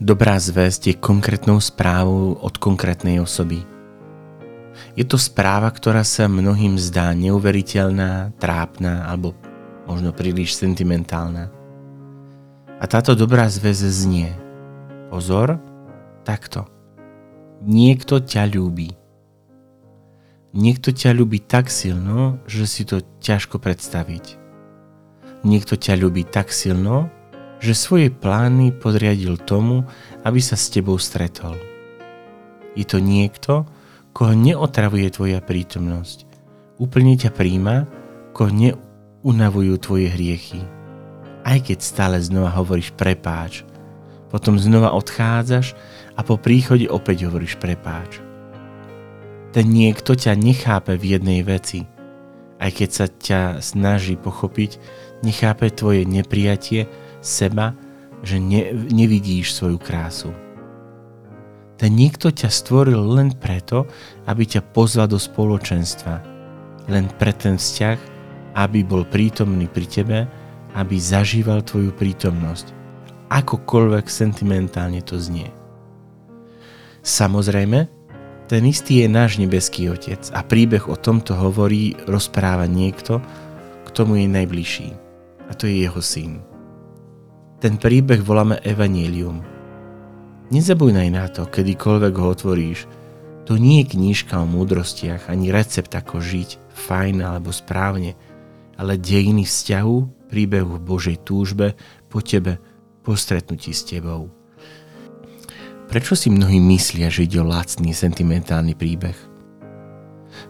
Dobrá zväzť je konkrétnou správou od konkrétnej osoby. Je to správa, ktorá sa mnohým zdá neuveriteľná, trápna alebo možno príliš sentimentálna. A táto dobrá zväz znie. Pozor, takto. Niekto ťa ľúbi. Niekto ťa ľúbi tak silno, že si to ťažko predstaviť. Niekto ťa ľúbi tak silno, že svoje plány podriadil tomu, aby sa s tebou stretol. Je to niekto, koho neotravuje tvoja prítomnosť. Úplne ťa príjma, koho neunavujú tvoje hriechy. Aj keď stále znova hovoríš prepáč, potom znova odchádzaš a po príchode opäť hovoríš prepáč. Ten niekto ťa nechápe v jednej veci. Aj keď sa ťa snaží pochopiť, nechápe tvoje neprijatie seba, že ne, nevidíš svoju krásu. Ten niekto ťa stvoril len preto, aby ťa pozval do spoločenstva. Len pre ten vzťah, aby bol prítomný pri tebe, aby zažíval tvoju prítomnosť. Akokoľvek sentimentálne to znie. Samozrejme, ten istý je náš nebeský Otec a príbeh o tomto hovorí, rozpráva niekto, k tomu je najbližší. A to je jeho syn. Ten príbeh voláme Evangelium. Nezabúdaj na to, kedykoľvek ho otvoríš. To nie je knižka o múdrostiach, ani recept ako žiť, fajn alebo správne, ale dejiny vzťahu, príbehu v Božej túžbe po tebe, po stretnutí s tebou. Prečo si mnohí myslia, že ide o lacný sentimentálny príbeh?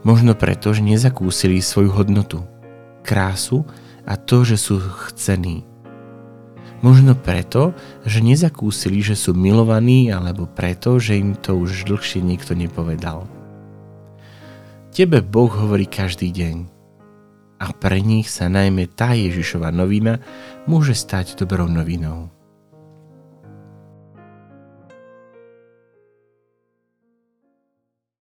Možno preto, že nezakúsili svoju hodnotu, krásu a to, že sú chcení, Možno preto, že nezakúsili, že sú milovaní, alebo preto, že im to už dlhšie nikto nepovedal. Tebe Boh hovorí každý deň. A pre nich sa najmä tá Ježišova novina môže stať dobrou novinou.